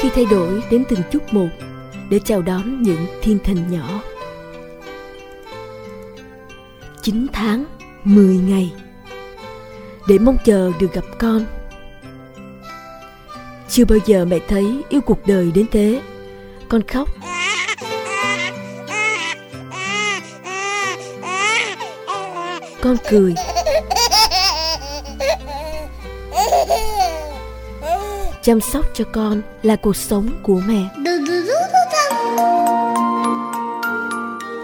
khi thay đổi đến từng chút một để chào đón những thiên thần nhỏ. 9 tháng 10 ngày. Để mong chờ được gặp con. Chưa bao giờ mẹ thấy yêu cuộc đời đến thế. Con khóc. Con cười. Chăm sóc cho con là cuộc sống của mẹ.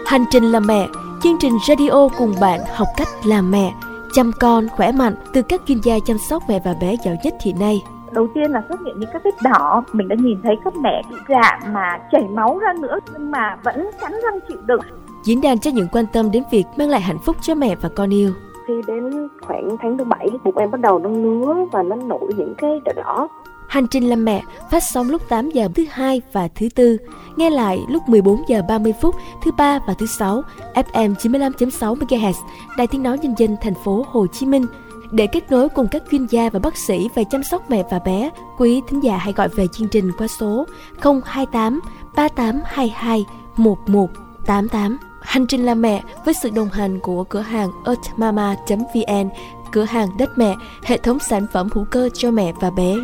Hành trình làm mẹ chương trình radio cùng bạn học cách làm mẹ chăm con khỏe mạnh từ các chuyên gia chăm sóc mẹ và bé giỏi nhất hiện nay. Đầu tiên là xuất hiện những các vết đỏ mình đã nhìn thấy các mẹ bị rạn mà chảy máu ra nữa nhưng mà vẫn cắn răng chịu đựng. Diễn đàn cho những quan tâm đến việc mang lại hạnh phúc cho mẹ và con yêu. Khi đến khoảng tháng thứ bảy bụng em bắt đầu nó ngứa và nó nổi những cái đỏ đỏ Hành trình làm mẹ phát sóng lúc 8 giờ thứ hai và thứ tư, nghe lại lúc 14 giờ 30 phút thứ ba và thứ sáu, FM 95.6 MHz, Đài Tiếng nói nhân dân thành phố Hồ Chí Minh. Để kết nối cùng các chuyên gia và bác sĩ về chăm sóc mẹ và bé, quý thính giả hãy gọi về chương trình qua số 028 3822 1188. Hành trình làm mẹ với sự đồng hành của cửa hàng earthmama.vn, cửa hàng đất mẹ, hệ thống sản phẩm hữu cơ cho mẹ và bé.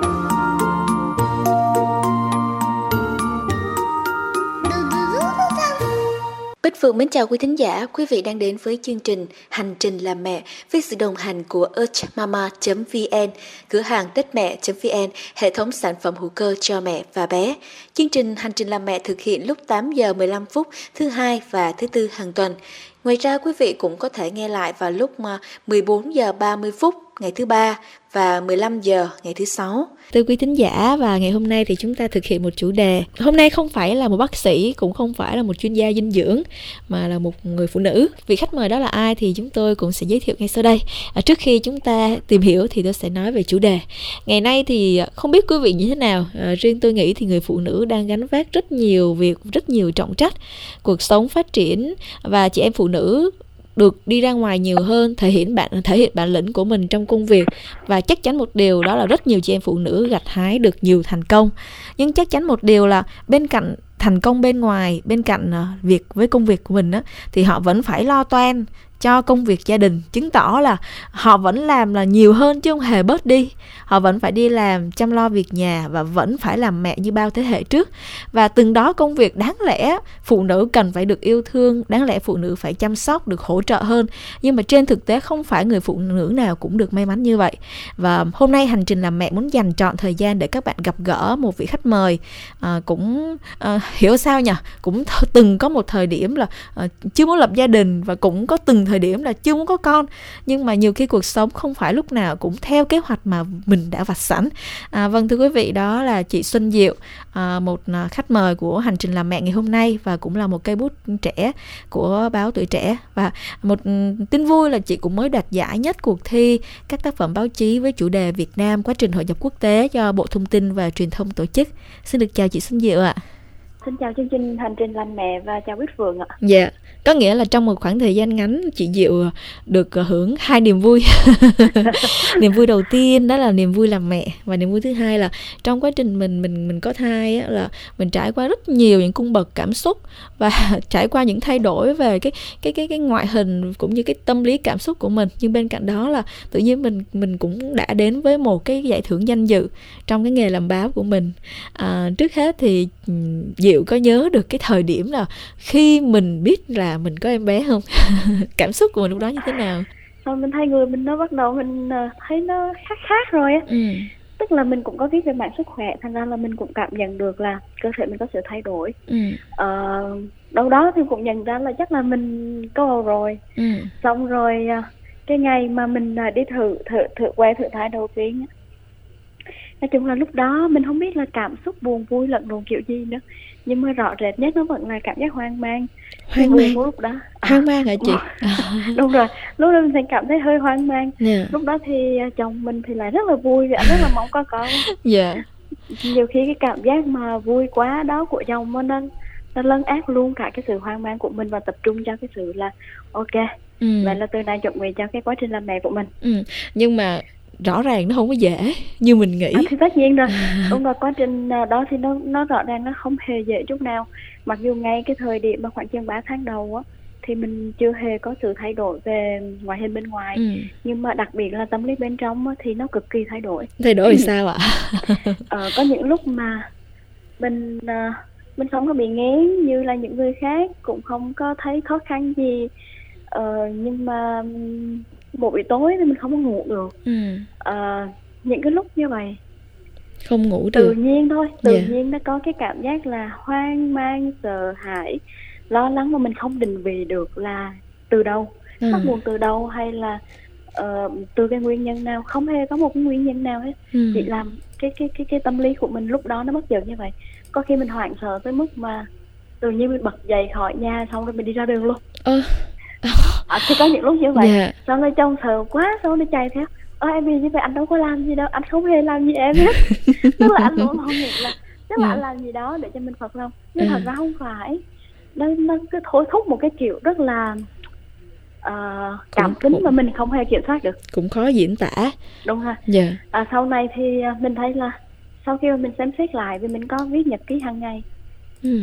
Phượng mến chào quý thính giả, quý vị đang đến với chương trình Hành trình làm mẹ với sự đồng hành của earthmama.vn, cửa hàng tết mẹ.vn, hệ thống sản phẩm hữu cơ cho mẹ và bé. Chương trình Hành trình làm mẹ thực hiện lúc 8 giờ 15 phút thứ hai và thứ tư hàng tuần. Ngoài ra quý vị cũng có thể nghe lại vào lúc 14 giờ 30 phút ngày thứ ba và 15 giờ ngày thứ sáu. Thưa quý thính giả và ngày hôm nay thì chúng ta thực hiện một chủ đề. Hôm nay không phải là một bác sĩ, cũng không phải là một chuyên gia dinh dưỡng mà là một người phụ nữ. Vị khách mời đó là ai thì chúng tôi cũng sẽ giới thiệu ngay sau đây. À, trước khi chúng ta tìm hiểu thì tôi sẽ nói về chủ đề. Ngày nay thì à, không biết quý vị như thế nào, à, riêng tôi nghĩ thì người phụ nữ đang gánh vác rất nhiều việc, rất nhiều trọng trách. Cuộc sống phát triển và chị em phụ nữ được đi ra ngoài nhiều hơn, thể hiện bạn, thể hiện bản lĩnh của mình trong công việc. Và chắc chắn một điều đó là rất nhiều chị em phụ nữ gặt hái được nhiều thành công. Nhưng chắc chắn một điều là bên cạnh thành công bên ngoài, bên cạnh à, việc, với công việc của mình á, thì họ vẫn phải lo toan cho công việc gia đình chứng tỏ là họ vẫn làm là nhiều hơn chứ không hề bớt đi. Họ vẫn phải đi làm chăm lo việc nhà và vẫn phải làm mẹ như bao thế hệ trước. Và từng đó công việc đáng lẽ phụ nữ cần phải được yêu thương đáng lẽ phụ nữ phải chăm sóc được hỗ trợ hơn. Nhưng mà trên thực tế không phải người phụ nữ nào cũng được may mắn như vậy. Và hôm nay hành trình làm mẹ muốn dành chọn thời gian để các bạn gặp gỡ một vị khách mời à, cũng à, hiểu sao nhỉ? Cũng th- từng có một thời điểm là à, chưa muốn lập gia đình và cũng có từng thời thời điểm là chưa muốn có con. Nhưng mà nhiều khi cuộc sống không phải lúc nào cũng theo kế hoạch mà mình đã vạch sẵn. À, vâng thưa quý vị đó là chị Xuân Diệu à, một à, khách mời của hành trình làm mẹ ngày hôm nay và cũng là một cây bút trẻ của báo tuổi trẻ. Và một ừ, tin vui là chị cũng mới đoạt giải nhất cuộc thi các tác phẩm báo chí với chủ đề Việt Nam quá trình hội nhập quốc tế do Bộ Thông tin và Truyền thông tổ chức. Xin được chào chị Xuân Diệu ạ. Xin chào chương trình Hành trình làm mẹ và chào Bích Phượng ạ. Dạ, có nghĩa là trong một khoảng thời gian ngắn chị Diệu được ờ, hưởng hai niềm vui. niềm vui đầu tiên đó là niềm vui làm mẹ và niềm vui thứ hai là trong quá trình mình mình mình có thai á, là mình trải qua rất nhiều những cung bậc cảm xúc và trải qua những thay đổi về cái cái cái cái ngoại hình cũng như cái tâm lý cảm xúc của mình. Nhưng bên cạnh đó là tự nhiên mình mình cũng đã đến với một cái giải thưởng danh dự trong cái nghề làm báo của mình. À, trước hết thì ừ, Diệu Diệu có nhớ được cái thời điểm là khi mình biết là mình có em bé không? Cảm xúc của mình lúc đó như thế nào? Rồi mình thấy người mình nó bắt đầu mình ờ, thấy nó khác khác rồi á. Ừ. Tức là mình cũng có viết về mạng sức khỏe, thành ra là mình cũng cảm nhận được là cơ thể mình có sự thay đổi. Ừ. Ờ, đâu đó thì cũng nhận ra là chắc là mình có bầu rồi. Ừ. Xong rồi ờ, cái ngày mà mình đi thử thử thử que thử thai đầu tiên nói chung là lúc đó mình không biết là cảm xúc buồn vui lẫn lộn kiểu gì nữa nhưng mà rõ rệt nhất nó vẫn là cảm giác hoang mang hoang mang lúc đó à, hoang mang hả chị đúng rồi lúc đó mình sẽ cảm thấy hơi hoang mang yeah. Dạ. lúc đó thì à, chồng mình thì lại rất là vui và rất là mong có con dạ yeah. nhiều khi cái cảm giác mà vui quá đó của chồng nó nó nó lấn át luôn cả cái sự hoang mang của mình và tập trung cho cái sự là ok ừ. vậy là từ nay chuẩn bị cho cái quá trình làm mẹ của mình ừ. nhưng mà rõ ràng nó không có dễ như mình nghĩ. À, thì tất nhiên rồi. Đúng rồi quá trình à, đó thì nó nó rõ ràng nó không hề dễ chút nào. Mặc dù ngay cái thời điểm mà khoảng chừng 3 tháng đầu á thì mình chưa hề có sự thay đổi về ngoại hình bên ngoài. Ừ. nhưng mà đặc biệt là tâm lý bên trong á, thì nó cực kỳ thay đổi. Thay đổi thì sao ạ? Ờ, có những lúc mà mình uh, mình không có bị ngén như là những người khác cũng không có thấy khó khăn gì. Ờ, nhưng mà một buổi tối thì mình không có ngủ được ừ. ờ, những cái lúc như vậy không ngủ được tự nhiên thôi tự yeah. Dạ. nhiên nó có cái cảm giác là hoang mang sợ hãi lo lắng mà mình không định vị được là từ đâu ừ. bắt nguồn từ đâu hay là uh, từ cái nguyên nhân nào không hề có một cái nguyên nhân nào hết ừ. chỉ làm cái cái cái cái tâm lý của mình lúc đó nó bất chợt như vậy có khi mình hoảng sợ tới mức mà tự nhiên mình bật dậy khỏi nhà xong rồi mình đi ra đường luôn ờ. à, thì có những lúc như vậy yeah. Dạ. xong rồi trông sợ quá xong nó chạy theo ơ em vì như vậy anh đâu có làm gì đâu anh không hề làm gì em hết tức là anh luôn không nghĩ là tức là yeah. anh làm gì đó để cho mình phật lòng nhưng yeah. thật ra không phải nó nó cứ thối thúc một cái kiểu rất là uh, cảm tính mà mình không hề kiểm soát được cũng khó diễn tả đúng ha dạ yeah. à, sau này thì à, mình thấy là sau khi mà mình xem xét lại vì mình có viết nhật ký hàng ngày ừ.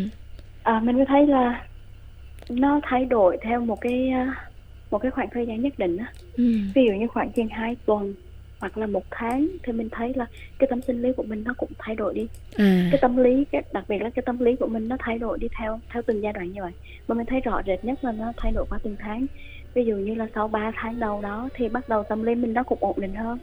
à, mình mới thấy là nó thay đổi theo một cái à, một cái khoảng thời gian nhất định á. Ừ. ví dụ như khoảng chừng hai tuần hoặc là một tháng thì mình thấy là cái tâm sinh lý của mình nó cũng thay đổi đi. À. cái tâm lý cái đặc biệt là cái tâm lý của mình nó thay đổi đi theo theo từng giai đoạn như vậy. Mà mình thấy rõ rệt nhất là nó thay đổi qua từng tháng. Ví dụ như là sau 3 tháng đầu đó thì bắt đầu tâm lý mình nó cũng ổn định hơn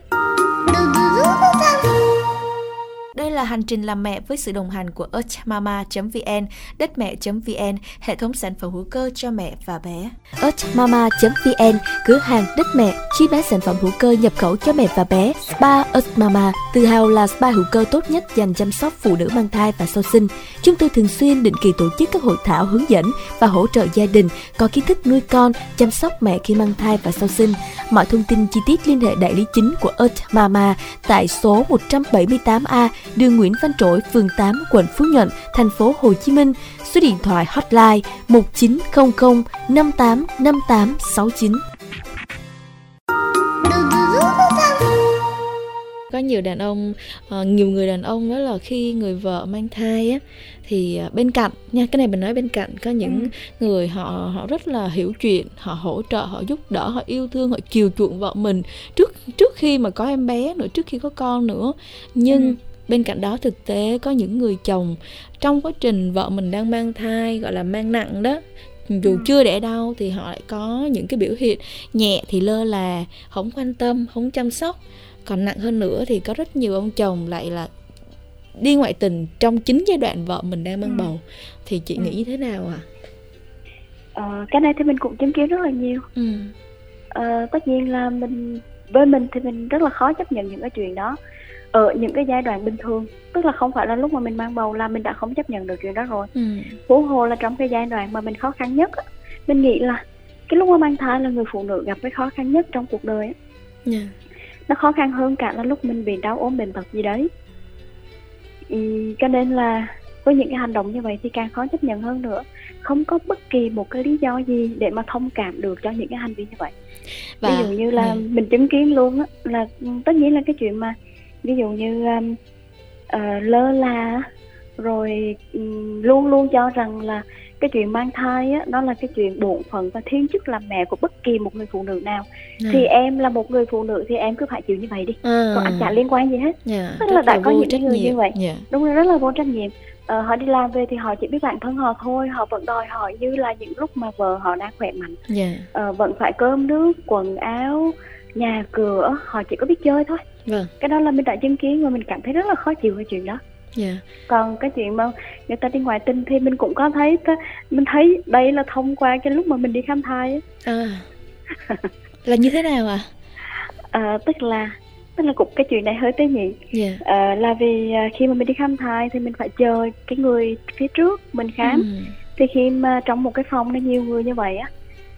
là hành trình làm mẹ với sự đồng hành của earthmama.vn, đất mẹ.vn, hệ thống sản phẩm hữu cơ cho mẹ và bé. earthmama.vn, cửa hàng đất mẹ, chi bán sản phẩm hữu cơ nhập khẩu cho mẹ và bé. Spa Earthmama, tự hào là spa hữu cơ tốt nhất dành chăm sóc phụ nữ mang thai và sau sinh. Chúng tôi thường xuyên định kỳ tổ chức các hội thảo hướng dẫn và hỗ trợ gia đình có kiến thức nuôi con, chăm sóc mẹ khi mang thai và sau sinh. Mọi thông tin chi tiết liên hệ đại lý chính của earthmama tại số 178A đường Nguyễn Văn Trỗi, phường 8, quận Phú Nhuận, thành phố Hồ Chí Minh. Số điện thoại hotline 1900 58 58 69. có nhiều đàn ông uh, nhiều người đàn ông đó là khi người vợ mang thai á thì uh, bên cạnh nha cái này mình nói bên cạnh có những ừ. người họ họ rất là hiểu chuyện họ hỗ trợ họ giúp đỡ họ yêu thương họ chiều chuộng vợ mình trước trước khi mà có em bé nữa trước khi có con nữa nhưng ừ bên cạnh đó thực tế có những người chồng trong quá trình vợ mình đang mang thai gọi là mang nặng đó dù ừ. chưa đẻ đau thì họ lại có những cái biểu hiện nhẹ thì lơ là không quan tâm không chăm sóc còn nặng hơn nữa thì có rất nhiều ông chồng lại là đi ngoại tình trong chính giai đoạn vợ mình đang mang ừ. bầu thì chị ừ. nghĩ như thế nào ạ à? ờ, cái này thì mình cũng chứng kiến rất là nhiều ừ. ờ, tất nhiên là mình với mình thì mình rất là khó chấp nhận những cái chuyện đó ở những cái giai đoạn bình thường tức là không phải là lúc mà mình mang bầu là mình đã không chấp nhận được chuyện đó rồi ừ. huống hồ là trong cái giai đoạn mà mình khó khăn nhất á, mình nghĩ là cái lúc mà mang thai là người phụ nữ gặp cái khó khăn nhất trong cuộc đời á. Yeah. Dạ. nó khó khăn hơn cả là lúc mình bị đau ốm bệnh tật gì đấy ừ, cho nên là với những cái hành động như vậy thì càng khó chấp nhận hơn nữa không có bất kỳ một cái lý do gì để mà thông cảm được cho những cái hành vi như vậy Và... ví dụ như là ừ. mình chứng kiến luôn á là tất nhiên là cái chuyện mà ví dụ như um, uh, lơ là rồi um, luôn luôn cho rằng là cái chuyện mang thai á đó là cái chuyện bổn phận và thiên chức làm mẹ của bất kỳ một người phụ nữ nào à. thì em là một người phụ nữ thì em cứ phải chịu như vậy đi à. còn anh chả liên quan gì hết yeah, dạ, tức là đã có những người như vậy yeah. Dạ. đúng rồi rất là vô trách nhiệm ờ, họ đi làm về thì họ chỉ biết bản thân họ thôi họ vẫn đòi hỏi như là những lúc mà vợ họ đang khỏe mạnh yeah. Dạ. ờ, vẫn phải cơm nước quần áo nhà cửa họ chỉ có biết chơi thôi vâng. cái đó là mình đã chứng kiến và mình cảm thấy rất là khó chịu cái chuyện đó yeah. Dạ. còn cái chuyện mà người ta đi ngoại tình thì mình cũng có thấy mình thấy đây là thông qua cái lúc mà mình đi khám thai à. là như thế nào ạ à? à, tức là tức là cũng cái chuyện này hơi tế nhị yeah. Dạ. à, là vì à, khi mà mình đi khám thai thì mình phải chờ cái người phía trước mình khám ừ. thì khi mà trong một cái phòng nó nhiều người như vậy á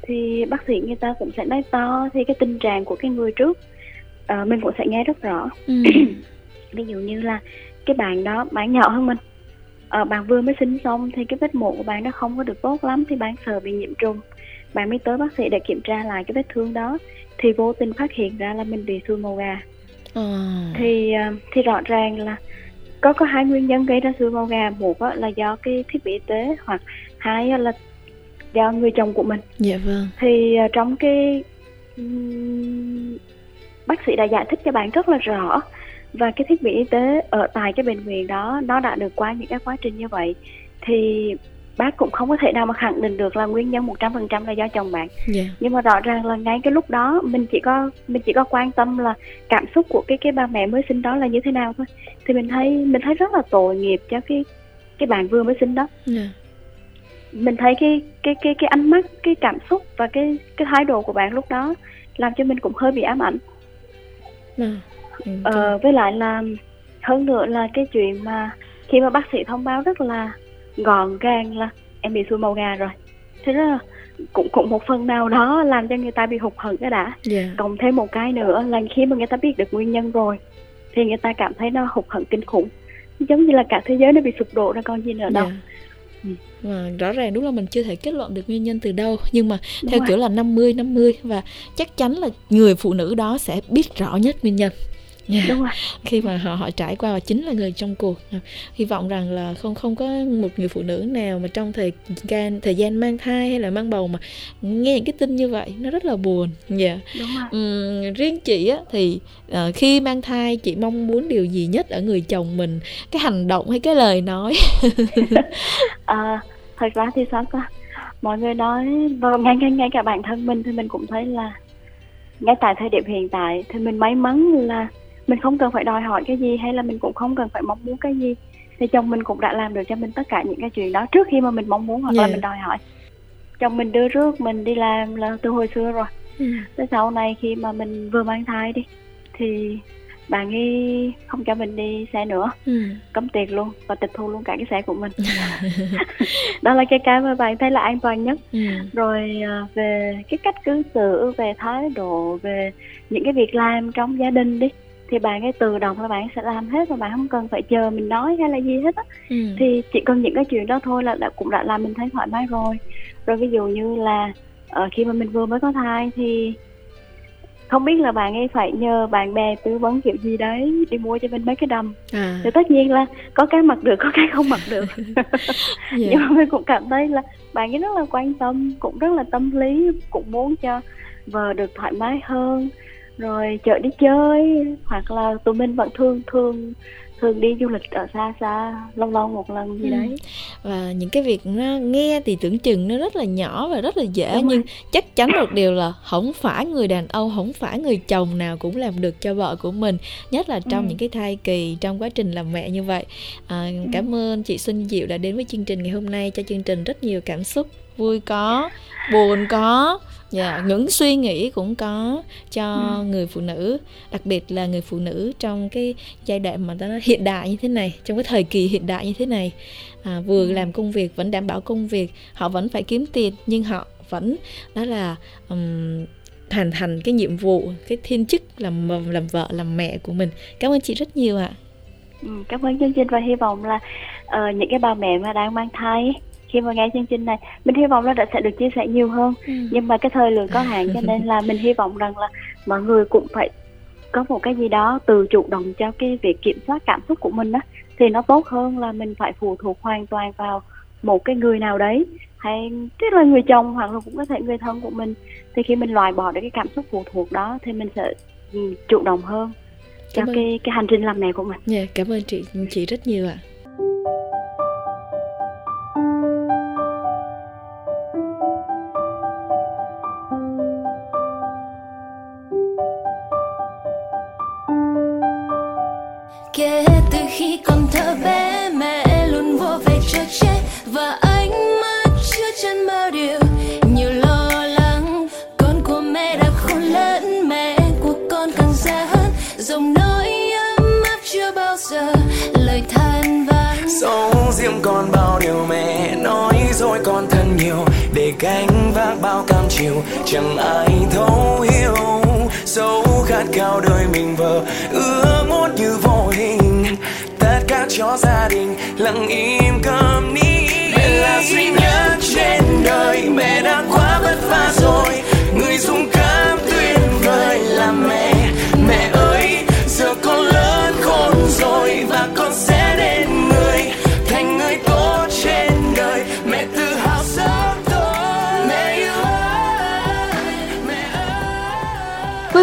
thì bác sĩ người ta cũng sẽ nói to thì cái tình trạng của cái người trước. Uh, mình cũng sẽ nghe rất rõ. Ừ. ví dụ như là cái bạn đó bạn nhỏ hơn mình. Uh, bạn vừa mới sinh xong thì cái vết mổ của bạn đó không có được tốt lắm thì bạn sợ bị nhiễm trùng. Bạn mới tới bác sĩ để kiểm tra lại cái vết thương đó thì vô tình phát hiện ra là mình bị xương màu gà. À. thì thì rõ ràng là có có hai nguyên nhân gây ra xùi màu gà. Một là do cái thiết bị y tế hoặc hai là do người chồng của mình dạ vâng thì trong cái bác sĩ đã giải thích cho bạn rất là rõ và cái thiết bị y tế ở tại cái bệnh viện đó nó đã được qua những cái quá trình như vậy thì bác cũng không có thể nào mà khẳng định được là nguyên nhân 100% là do chồng bạn. Yeah. Dạ. Nhưng mà rõ ràng là ngay cái lúc đó mình chỉ có mình chỉ có quan tâm là cảm xúc của cái cái ba mẹ mới sinh đó là như thế nào thôi. Thì mình thấy mình thấy rất là tội nghiệp cho cái cái bạn vừa mới sinh đó. Yeah. Dạ. Mình thấy cái cái cái cái ánh mắt, cái cảm xúc và cái cái thái độ của bạn lúc đó làm cho mình cũng hơi bị ám ảnh. Dạ. Ờ, với lại là hơn nữa là cái chuyện mà khi mà bác sĩ thông báo rất là gọn gàng là em bị sùi màu gà rồi thế đó cũng cũng một phần nào đó làm cho người ta bị hụt hẫng cái đã yeah. Dạ. cộng thêm một cái nữa là khi mà người ta biết được nguyên nhân rồi thì người ta cảm thấy nó hụt hẫng kinh khủng giống như là cả thế giới nó bị sụp đổ ra con gì nữa đâu yeah. Dạ. Ừ. Và rõ ràng đúng là mình chưa thể kết luận được nguyên nhân từ đâu nhưng mà đúng theo rồi. kiểu là 50 50 và chắc chắn là người phụ nữ đó sẽ biết rõ nhất nguyên nhân yeah. Dạ. đúng rồi khi mà họ họ trải qua và chính là người trong cuộc hy vọng rằng là không không có một người phụ nữ nào mà trong thời gian thời gian mang thai hay là mang bầu mà nghe những cái tin như vậy nó rất là buồn dạ yeah. đúng rồi. Uhm, riêng chị á thì uh, khi mang thai chị mong muốn điều gì nhất ở người chồng mình cái hành động hay cái lời nói à, thật ra thì sao ta mọi người nói ngay ngay ngay cả bản thân mình thì mình cũng thấy là ngay tại thời điểm hiện tại thì mình may mắn là mình không cần phải đòi hỏi cái gì hay là mình cũng không cần phải mong muốn cái gì. Thì chồng mình cũng đã làm được cho mình tất cả những cái chuyện đó trước khi mà mình mong muốn hoặc yeah. là mình đòi hỏi. Chồng mình đưa rước mình đi làm là từ hồi xưa rồi. Tới sau này khi mà mình vừa mang thai đi thì bạn ấy không cho mình đi xe nữa. Ừ. cấm tiền luôn và tịch thu luôn cả cái xe của mình. Đó là cái cái mà bạn thấy là an toàn nhất. Ừ. rồi à, về cái cách cư xử về thái độ về những cái việc làm trong gia đình đi thì bạn ấy tự động là bạn sẽ làm hết và bạn không cần phải chờ mình nói hay là gì hết á ừ. thì chỉ cần những cái chuyện đó thôi là đã, cũng đã làm mình thấy thoải mái rồi rồi ví dụ như là uh, khi mà mình vừa mới có thai thì không biết là bạn ấy phải nhờ bạn bè tư vấn kiểu gì đấy đi mua cho mình mấy cái đầm à. thì tất nhiên là có cái mặc được có cái không mặc được yeah. Dạ. nhưng mà mình cũng cảm thấy là bạn ấy rất là quan tâm cũng rất là tâm lý cũng muốn cho vợ được thoải mái hơn rồi chợ đi chơi hoặc là tụi mình vẫn thường thường thường đi du lịch ở xa xa lâu lâu một lần gì ừ. đấy và những cái việc nó nghe thì tưởng chừng nó rất là nhỏ và rất là dễ Đúng nhưng rồi. chắc chắn một điều là không phải người đàn ông không phải người chồng nào cũng làm được cho vợ của mình nhất là trong ừ. những cái thai kỳ trong quá trình làm mẹ như vậy à, ừ. cảm ơn chị Xuân Diệu đã đến với chương trình ngày hôm nay cho chương trình rất nhiều cảm xúc vui có buồn có dạ yeah, những suy nghĩ cũng có cho ừ. người phụ nữ đặc biệt là người phụ nữ trong cái giai đoạn mà nó hiện đại như thế này trong cái thời kỳ hiện đại như thế này à, vừa ừ. làm công việc vẫn đảm bảo công việc họ vẫn phải kiếm tiền nhưng họ vẫn đó là um, hoàn thành cái nhiệm vụ cái thiên chức làm làm vợ làm mẹ của mình cảm ơn chị rất nhiều ạ ừ, cảm ơn chương trình và hy vọng là uh, những cái bà mẹ mà đang mang thai khi mà nghe chương trình này mình hy vọng nó sẽ được chia sẻ nhiều hơn ừ. nhưng mà cái thời lượng có hạn cho nên là mình hy vọng rằng là mọi người cũng phải có một cái gì đó từ chủ động cho cái việc kiểm soát cảm xúc của mình đó thì nó tốt hơn là mình phải phụ thuộc hoàn toàn vào một cái người nào đấy hay tức là người chồng hoặc là cũng có thể người thân của mình thì khi mình loại bỏ được cái cảm xúc phụ thuộc đó thì mình sẽ ừ, chủ động hơn cho cái cái hành trình làm mẹ của mình. Yeah, dạ, cảm ơn chị chị rất nhiều ạ. À. dòng nỗi ấm áp chưa bao giờ lời than vãn. Sống riêng con bao điều mẹ nói rồi con thân nhiều. Để gánh vác bao cam chiều chẳng ai thấu hiểu. Dấu khát cao đời mình vợ ước muốn như vô hình. Tất cả cho gia đình lặng im cầm ní mẹ là duy nhất trên đời mẹ đã quá vất vả rồi. Người dũng cảm tuyệt vời là mẹ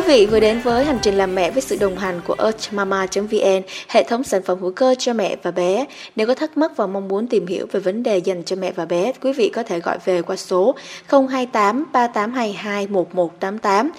vị vừa đến với hành trình làm mẹ với sự đồng hành của earthmama.vn, hệ thống sản phẩm hữu cơ cho mẹ và bé. Nếu có thắc mắc và mong muốn tìm hiểu về vấn đề dành cho mẹ và bé, quý vị có thể gọi về qua số 028 3822 1188